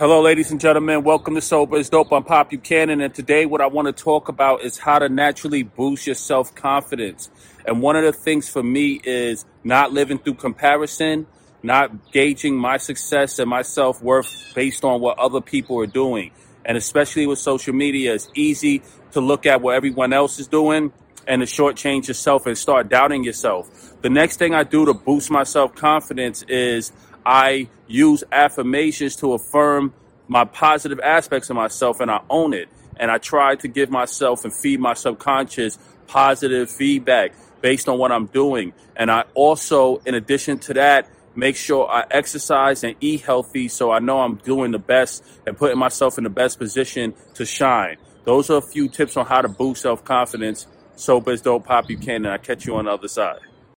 Hello, ladies and gentlemen. Welcome to Sober is Dope. I'm Pop Buchanan, and today what I want to talk about is how to naturally boost your self confidence. And one of the things for me is not living through comparison, not gauging my success and my self worth based on what other people are doing. And especially with social media, it's easy to look at what everyone else is doing and to shortchange yourself and start doubting yourself. The next thing I do to boost my self confidence is I use affirmations to affirm my positive aspects of myself and I own it. And I try to give myself and feed my subconscious positive feedback based on what I'm doing. And I also, in addition to that, make sure I exercise and eat healthy so I know I'm doing the best and putting myself in the best position to shine. Those are a few tips on how to boost self confidence. Sober is Dope, pop you can, and I catch you on the other side.